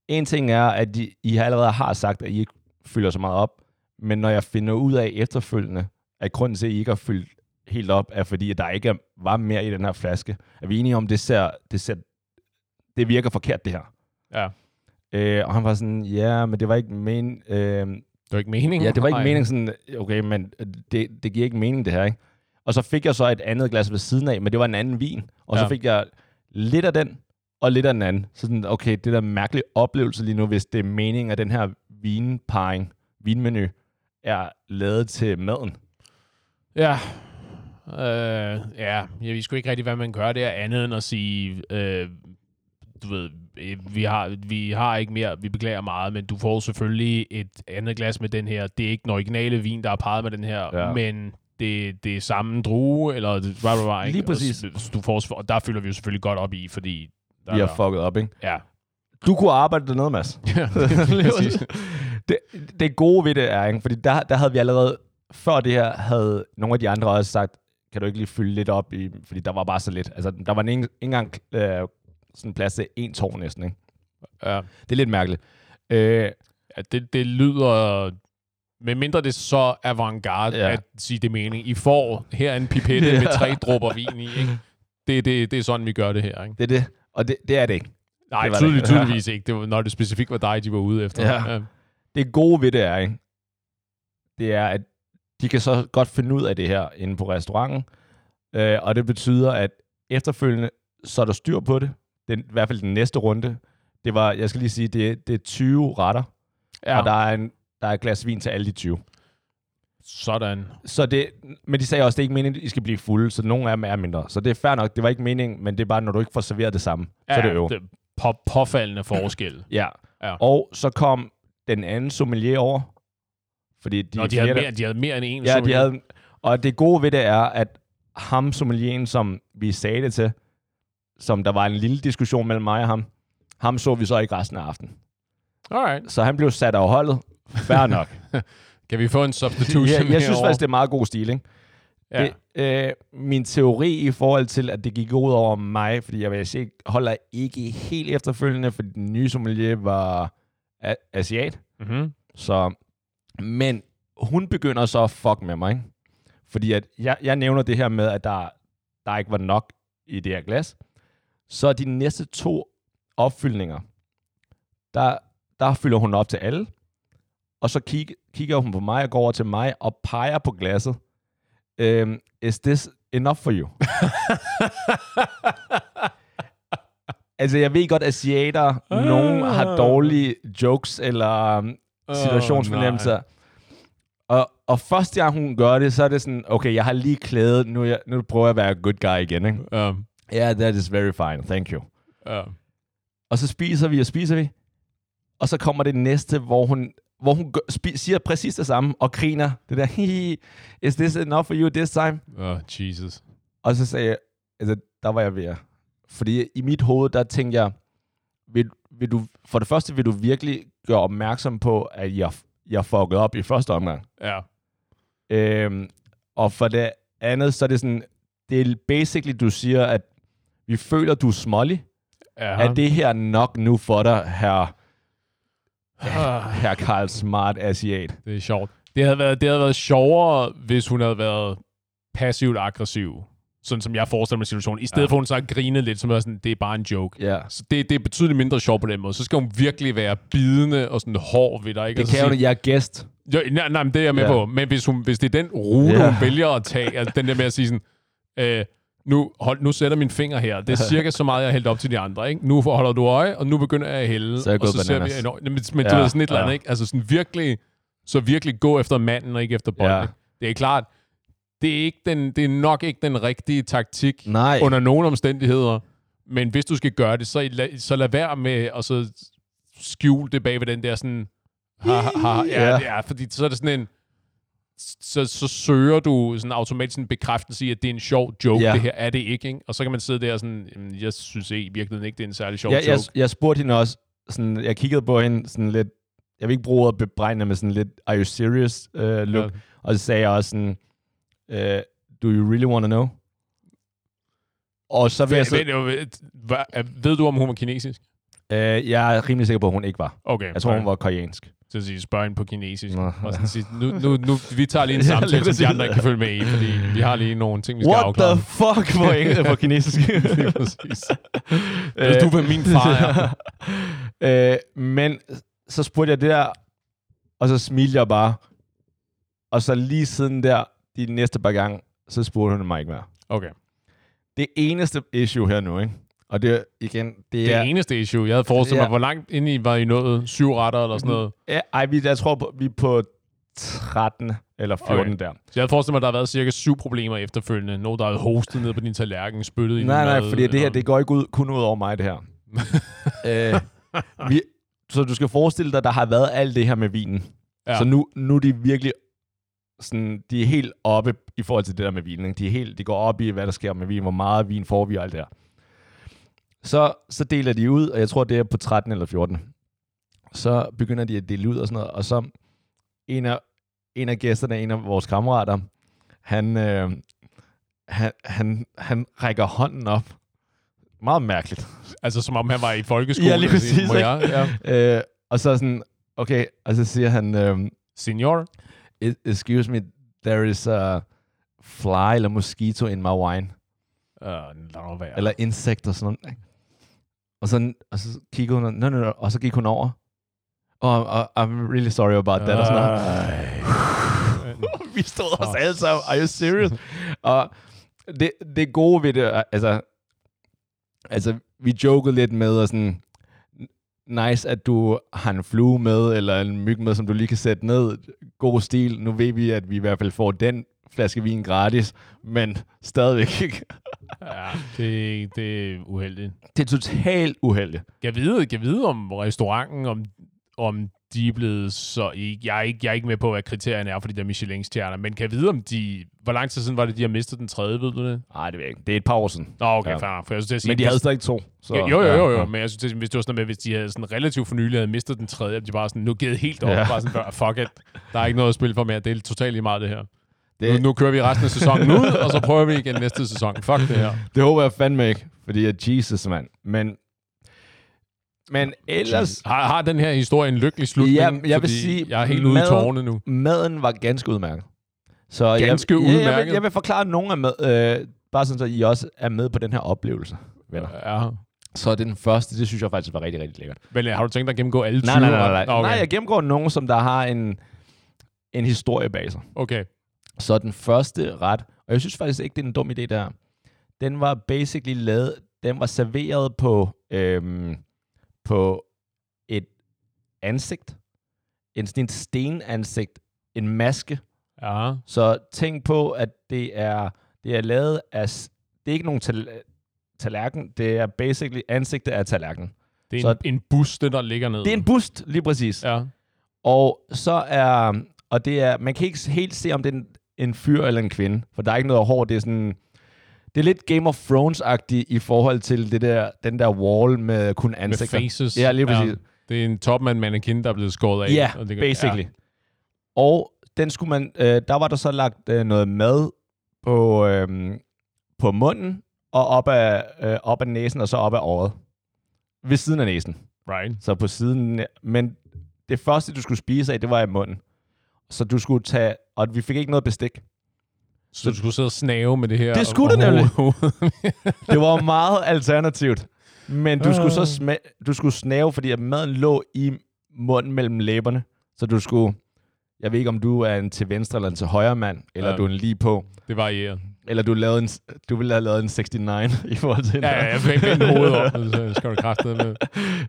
en ting er, at I, I allerede har sagt, at I ikke fylder så meget op, men når jeg finder ud af efterfølgende, at grunden til, at I ikke har fyldt helt op, er fordi, at der ikke var mere i den her flaske. Er vi enige om, det ser, det ser, det virker forkert, det her? Ja. Øh, og han var sådan, ja, men det var ikke men, øh, Det var ikke meningen. ja, det var ikke Nej. meningen sådan, okay, men det, det giver ikke mening, det her, ikke? Og så fik jeg så et andet glas ved siden af, men det var en anden vin. Og. Ja. så fik jeg lidt af den, og lidt af den anden. Så sådan, okay, det der mærkelige oplevelse lige nu, hvis det er meningen, at den her vinparring, vinmenu, er lavet til maden. Ja. Øh, ja, jeg ved sgu ikke rigtig, hvad man gør der, andet end at sige, øh, du ved, øh, vi har, vi har ikke mere, vi beklager meget, men du får selvfølgelig et andet glas med den her. Det er ikke den originale vin, der er parret med den her, Ja. men det, det er samme drue, eller det, blah, blah, blah, ikke? Lige præcis. Og Du får, og der følger vi jo selvfølgelig godt op i, fordi... Der Vi har fucket op, ikke? Ja. Du kunne arbejde dernede, Mads. [laughs] ja præcis. det, det gode ved det er, ikke? fordi der, der havde vi allerede, før det her, havde nogle af de andre også sagt, kan du ikke lige fylde lidt op i, fordi der var bare så lidt. Altså, der var ikke ikke engang øh, sådan plads til en tår næsten, ikke? ja. Det er lidt mærkeligt. Øh, Ja, det, det lyder... Men mindre det er så avantgarde Ja. ja. at sige det mening. I får her en pipette [laughs] Ja. med tre dråber vin i, ikke? Det, det, det er sådan, vi gør det her, ikke? det er det, og det, det er det ikke. Nej, Det var tydelig, det. [laughs] tydeligvis ikke. Det var, når det specifikt var dig, de var ude efter. Ja. Det gode ved det er, ikke? det er, at de kan så godt finde ud af det her inde på restauranten, øh, og det betyder, at efterfølgende, så er der styr på det. Den, I hvert fald den næste runde. Det var, jeg skal lige sige, det, det er 20 retter, ja. ja. og der er, en, der er et glas vin til alle de 20. Sådan. Så det, men de sagde også, det er ikke meningen, at I skal blive fulde, så nogle af dem er mindre. Så det er fair nok, det var ikke meningen, men det er bare, når du ikke får serveret det samme, så er det øv. det på, påfaldende forskel. [clears throat] Ja. Ja. Og så kom den anden sommelier over, fordi de, De, Nå, de, havde mere, de havde mere end en. Ja, de sommelier. havde, og det gode ved det er, at ham sommelieren, som vi sagde det til, som der var en lille diskussion mellem mig og ham, ham så vi så ikke resten af aftenen. Alright. Så han blev sat af holdet. Fair nok. [laughs] Kan vi få en substitution [laughs] jeg, jeg synes faktisk, det er meget god stil, ikke? Ja. Det, øh, min teori i forhold til, at det gik ud over mig, fordi jeg vil sige, holder ikke helt efterfølgende, fordi den nye sommelier var a- asiat. Mm-hmm. Så, men hun begynder så at fuck med mig, ikke? Fordi at jeg, jeg nævner det her med, at der, der ikke var nok i det her glas. Så de næste to opfyldninger, der, der fylder hun op til alle. Og så kig, kigger hun på mig og går over til mig og peger på glasset. Um, is this enough for you? [laughs] altså, jeg ved godt, at asiater, Ah. nogen har dårlige jokes eller um, situationsfornemmelser. og, og første gang hun gør det, så er det sådan, okay, jeg har lige klædet, nu, jeg, nu prøver jeg at være good guy igen, ikke? Ja. Yeah, that is very fine, thank you. Ja. Og så spiser vi og spiser vi, og så kommer det næste, hvor hun, hvor hun gør, siger præcis det samme, og griner, det der, [laughs] "Hihi, is this enough for you this time? Oh, Jesus. Og så sagde jeg, altså, der var jeg ved at. Fordi i mit hoved, der tænkte jeg, vil, vil du, for det første vil du virkelig gøre opmærksom på, at jeg, jeg fucket op i første omgang. Ja. Øhm, og for det andet, så er det sådan, det er basically, du siger, at vi føler, du er smålig. Ja. Er det her nok nu for dig, her, Ah, her Karl Smart Asiat? det er sjovt. Det havde, været, det havde været sjovere, hvis hun havde været passivt aggressiv. Sådan som jeg forestiller mig situationen. I stedet Ja. ja. for, at hun så grinede lidt, som er sådan, det er bare en joke. Ja. Så det, det er betydeligt mindre sjovt på den måde. Så skal hun virkelig være bidende og sådan hård ved dig. Ikke? Det så kan jo, jeg er gæst. Jo, nej, nej, men det er jeg med Ja. ja. på. Men hvis, hun, hvis det er den rute, Ja. ja. hun vælger at tage, altså den der med at sige sådan, øh, nu, hold, nu sætter min finger her. Det er [laughs] cirka så meget, jeg har hældt op til de andre. Ikke? Nu holder du øje, og nu begynder jeg at hælde. Så er jeg og så ser vi enormt, men, men Ja, du ved sådan et eller andet, ja. ikke? Altså sådan virkelig, så virkelig gå efter manden og ikke efter bolden. Ja. Ja. Det er klart, det er, ikke den, det er nok ikke den rigtige taktik Nej. under nogen omstændigheder. Men hvis du skal gøre det, så, la, så lad være med at så skjule det bag ved den der sådan... Ha, ha, ha, ja, Ja. ja, fordi så er det sådan en... Så, så søger du sådan automatisk en bekræftelse i, at det er en sjov joke, Ja. det her er det ikke, ikke? Og så kan man sidde der og sådan, "Jamen, jeg synes i virkeligheden ikke, det er en særlig sjov Jeg, jeg, joke. jeg spurgte hende også, sådan, jeg kiggede på hende sådan lidt, jeg vil ikke bruge ordet bebrejende, men sådan lidt, are you serious uh, look? Ja. Og så sagde jeg også sådan, uh, do you really want to know? Og så vil jeg, så, Ved, ved, ved, ved du, om hun var kinesisk? uh, jeg er rimelig sikker på, at hun ikke var. Okay. Jeg tror, hun var koreansk. Så sige, spørg hende på kinesisk. Nå. Og sådan sige, nu, nu, nu, vi tager lige en [laughs] Ja, samtale, som de andre ikke kan følge med i, fordi vi har lige nogle ting, vi skal What afklare. the fuck på, engelsk, på kinesisk? [laughs] Lige præcis. Ved du, hvem min far er? [laughs] øh, men så spurgte jeg det der, og så smilte jeg bare. Og så lige siden der, de næste par gange, så spurgte hun mig ikke mere. Okay. Det eneste issue her nu, ikke? Og det igen, det Det er... eneste issue, jeg havde forestillet mig, Ja. hvor langt ind i var I nået? Syv retter eller sådan noget? Ja, ej, vi, jeg tror, vi er på 13 eller 14 Okay. der. Så jeg havde forestillet mig, at der har været cirka syv problemer efterfølgende. Nogen, der havde hostet ned på din tallerken, spyttet i Nej, nej, mad, fordi det her, det går ikke ud, kun ud over mig, det her. [laughs] øh, vi, så du skal forestille dig, der har været alt det her med vinen. Ja. Så nu, nu er de virkelig sådan, de er helt oppe i forhold til det der med vinen. Ikke? De, er helt, de går op i, hvad der sker med vin, hvor meget vin får vi og alt det her. Så, så deler de ud, og jeg tror, det er på 13 eller 14. Så begynder de at dele ud og sådan noget, og så en af, en af gæsterne, en af vores kammerater, han, øh, han, han, han rækker hånden op. Meget mærkeligt. Altså, som om han var i folkeskole. Ja, lige præcis, Må jeg? Ja. Øh, og så sådan, okay, og så siger han, øh, Senior? "E- excuse me, there is a fly eller mosquito in my wine. Uh, nu være. Eller insekt og sådan noget. Og så, og så kiggede hun, no, no, no, og så gik hun over. Oh, uh, I'm really sorry about that. Og sådan noget. [laughs] Vi stod os alle sammen, are you serious? og det, det gode ved det, altså, altså, vi jokede lidt med, og sådan, nice, at du har en flue med, eller en myg med, som du lige kan sætte ned. God stil. Nu ved vi, at vi i hvert fald får den flaske vin gratis, men stadigvæk ikke. Ja, det, det er uheldigt. Det er totalt uheldigt. Jeg vide, jeg vide om restauranten, om, om de er blevet så... ikke- Jeg er, ikke, jeg er ikke med på, hvad kriterierne er for de der Michelin-stjerner, men kan jeg vide, om de... Hvor lang tid siden var det, de har mistet den tredje, ved du det? Nej, det ved jeg ikke. Det er et par år siden. Nå, okay, Ja. fair For jeg synes, at sige, Men de havde stadig to. Så, jo, jo, jo, jo, jo, ja. men jeg synes, at hvis det var sådan, med, hvis de havde sådan relativt for nylig havde mistet den tredje, at de bare sådan, nu givet helt op, Ja. bare sådan, "Bare, fuck it, der er ikke noget at spille for mere, det er totalt lige meget det her. Det, Nu, nu kører vi resten af sæsonen ud, og så prøver vi igen næste sæson. Fuck det her. det håber jeg fandme ikke, fordi at Jesus, mand. Men, men ellers, Har, har den her historie en lykkelig slutning? Ja, jeg vil sige, Jeg er helt ude i tårne nu. maden var ganske udmærket. Så Ganske jeg, Ja, jeg, udmærket? vil, jeg vil forklare nogle af med, øh, bare sådan, så I også er med på den her oplevelse, venner. Ja. Så den første, det synes jeg faktisk var rigtig, rigtig lækkert. Men øh, har du tænkt dig at gennemgå alle 20? Nej, nej, nej, nej. Okay. Okay. Nej, jeg gennemgår nogen, som der har en, en historie bag sig. okay. Så den første ret, og jeg synes faktisk ikke, det er en dum idé der, den var basically lavet, den var serveret på, øhm, på et ansigt, en sådan en stenansigt, en maske. Ja. Så tænk på, at det er, det er lavet af, det er ikke nogen tal- tallerken, det er basically ansigtet af tallerken. Det er Så- en, en buste, der ligger ned. Det er en bust, lige præcis. Ja. Og så er, og det er, man kan ikke helt se, om det er en, en fyr eller en kvinde, for der er ikke noget hår, det er sådan, det er lidt Game of Thrones-agtigt i forhold til det der, den der wall med kun Med ansigter. faces. Ja, lige præcis. Det er en topmand mannequin, der er blevet skåret af. Ja, og det, basically. Ja. Og den skulle man, øh, der var der så lagt øh, noget mad på, øh, på munden, og op af, øh, op af næsen, og så op af øjet. Ved siden af næsen. Ja, right. Så på siden. Men det første, du skulle spise af, det var i munden. Så du skulle tage, og vi fik ikke noget bestik. Så du skulle sidde og snave med det her. Det skulle du nemlig. Det var meget alternativt. Men du skulle så Ah. sma- du skulle snave, fordi at maden lå i munden mellem læberne. Så du skulle, jeg ved ikke om du er en til venstre eller en til højre mand, eller Ja. du er en lige på, det varierer. eller du, lavede en, du ville have lavet en 69 [laughs] i forhold til Ja, ja, jeg fik vende hovedet op, så skal du kræfte med.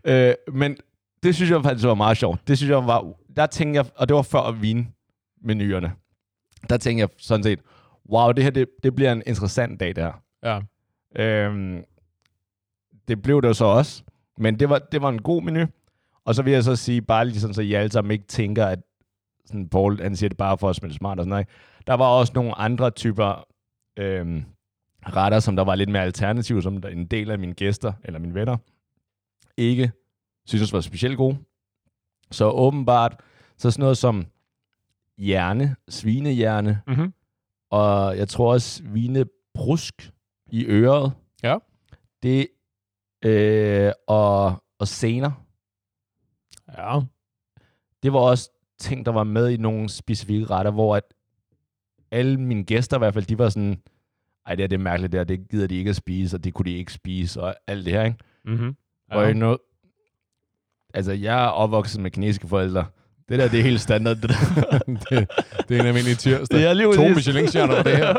øh, men det synes jeg faktisk var meget sjovt. Det synes jeg var, der tænkte jeg, og det var før vinmenuerne. Der tænkte jeg sådan set, wow, det her, det, det bliver en interessant dag der. Ja. Øhm, det blev det jo så også. Men det var, det var en god menu. Og så vil jeg så sige, bare lige sådan, så I alle sammen ikke tænker, at sådan Paul, han siger det bare for at spille smart og sådan noget. Der var også nogle andre typer øhm, retter, som der var lidt mere alternative, som der en del af mine gæster, eller mine venner, ikke synes var specielt gode. Så åbenbart, så sådan noget som hjerne, svinehjerne, Mm-hmm. og jeg tror også svinebrusk i øret. Ja. Det, øh, og, og sener. Ja. Det var også ting, der var med i nogle specifikke retter, hvor at alle mine gæster i hvert fald, de var sådan, ej, det er det er mærkeligt der, det gider de ikke at spise, og det kunne de ikke spise, og alt det her, ikke? Mm-hmm. Ja. Og noget, altså, jeg er opvokset med kinesiske forældre. Det der, det er helt standard. Det, der. [laughs] det, det er en almindelig tirsdag. Det er lige To. Michelin-stjerner på det her.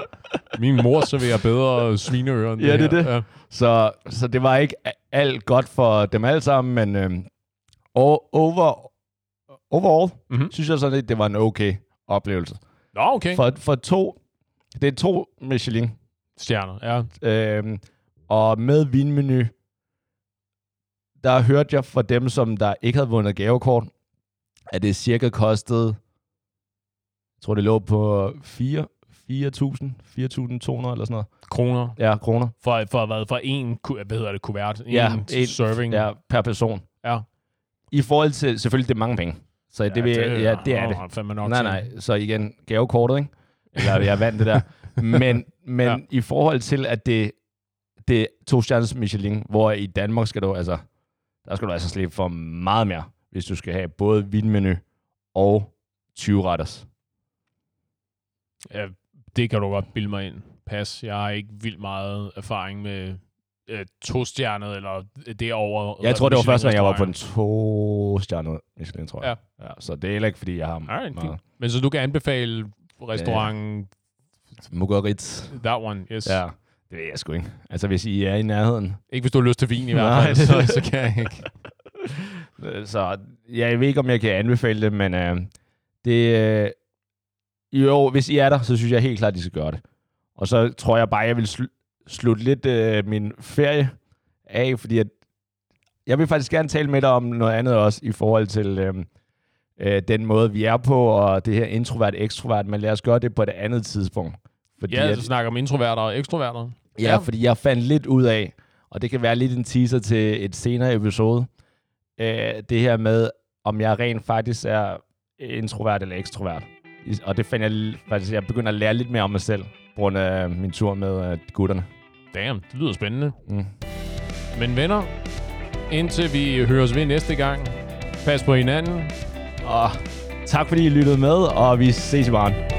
Min mor serverer bedre svineører end Ja, det er her. det. Ja. så, så det var ikke alt godt for dem alle sammen, men øhm, over, overall, Mhm. synes jeg sådan, at det var en okay oplevelse. Nå, okay. For, for to, det er to Michelin, Stjerner, ja. øhm, og med vinmenu, der hørte jeg fra dem, som der ikke havde vundet gavekort, at det cirka kostede, jeg tror det lå på 4 4.000, 4.200 eller sådan noget. Kroner. Ja, kroner. For, for hvad? For en, hvad hedder det, kuvert? En Ja, en- serving. Ja, per person. Ja. I forhold til, selvfølgelig det er mange penge. Så ja, det, vil, jeg- ja, det er det. åh, fandme nok Nej, nej. Så igen, gavekortet, ikke? Eller jeg vandt det der. Men, men ja. i forhold til, at det, det er to stjerners Michelin, hvor i Danmark skal du, altså, der skal du altså slippe for meget mere, hvis du skal have både vinmenu og 20 retters. Ja, det kan du godt bilde mig ind. Pas. Jeg har ikke vildt meget erfaring med øh, to-stjernet, eller derover. Jeg tror, det var første gang, jeg var på en Michelin-restauranter. to stjernet Michelin, tror jeg. Ja. ja. Så det er heller ikke, fordi jeg har Alright, meget fint. Men så du kan anbefale restaurant, Mugarit. that one, yes. Ja, det ved jeg sgu ikke. Altså, hvis I er i nærheden. Ikke hvis du har lyst til vin i hvert fald, så, så kan jeg ikke. [laughs] Øh, Så ja, jeg ved ikke, om jeg kan anbefale det, men øh, det... Øh, jo, hvis I er der, så synes jeg helt klart, at I skal gøre det. Og så tror jeg bare, jeg vil sl- slutte lidt øh, min ferie af, fordi at jeg vil faktisk gerne tale med dig om noget andet også, i forhold til øh, øh, den måde, vi er på, og det her introvert-ekstrovert, men lad os gøre det på et andet tidspunkt. Fordi Ja, at, så snakker om introverter og ekstroverter. Ja, Ja. ja, fordi jeg fandt lidt ud af, og det kan være lidt en teaser til et senere episode, øh, det her med, om jeg rent faktisk er introvert eller ekstrovert. Og det fandt jeg faktisk, jeg begynder at lære lidt mere om mig selv, på grund af min tur med øh, gutterne. Damn, det lyder spændende. Mm. Men venner, indtil vi høres ved næste gang, pas på hinanden. Og tak fordi I lyttede med, og vi ses i morgen.